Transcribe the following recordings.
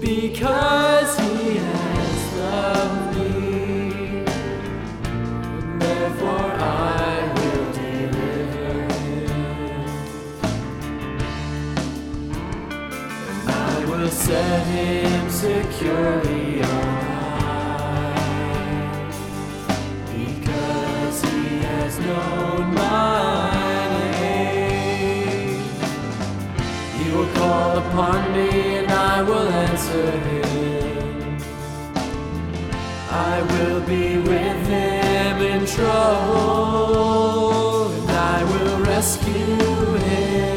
Because he has loved me, therefore I will deliver him. And I will set him securely on. Because he has known my he will call upon me and I will answer him. I will be with him in trouble, and I will rescue him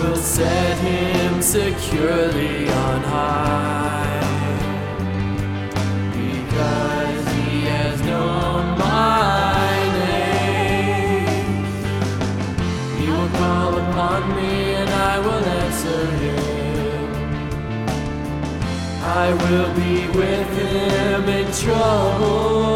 will set him securely on high. Because he has known my name. He will call upon me and I will answer him. I will be with him in trouble.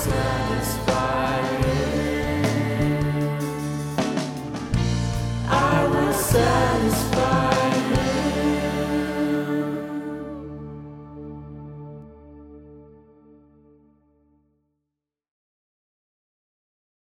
satisfied. I was satisfied.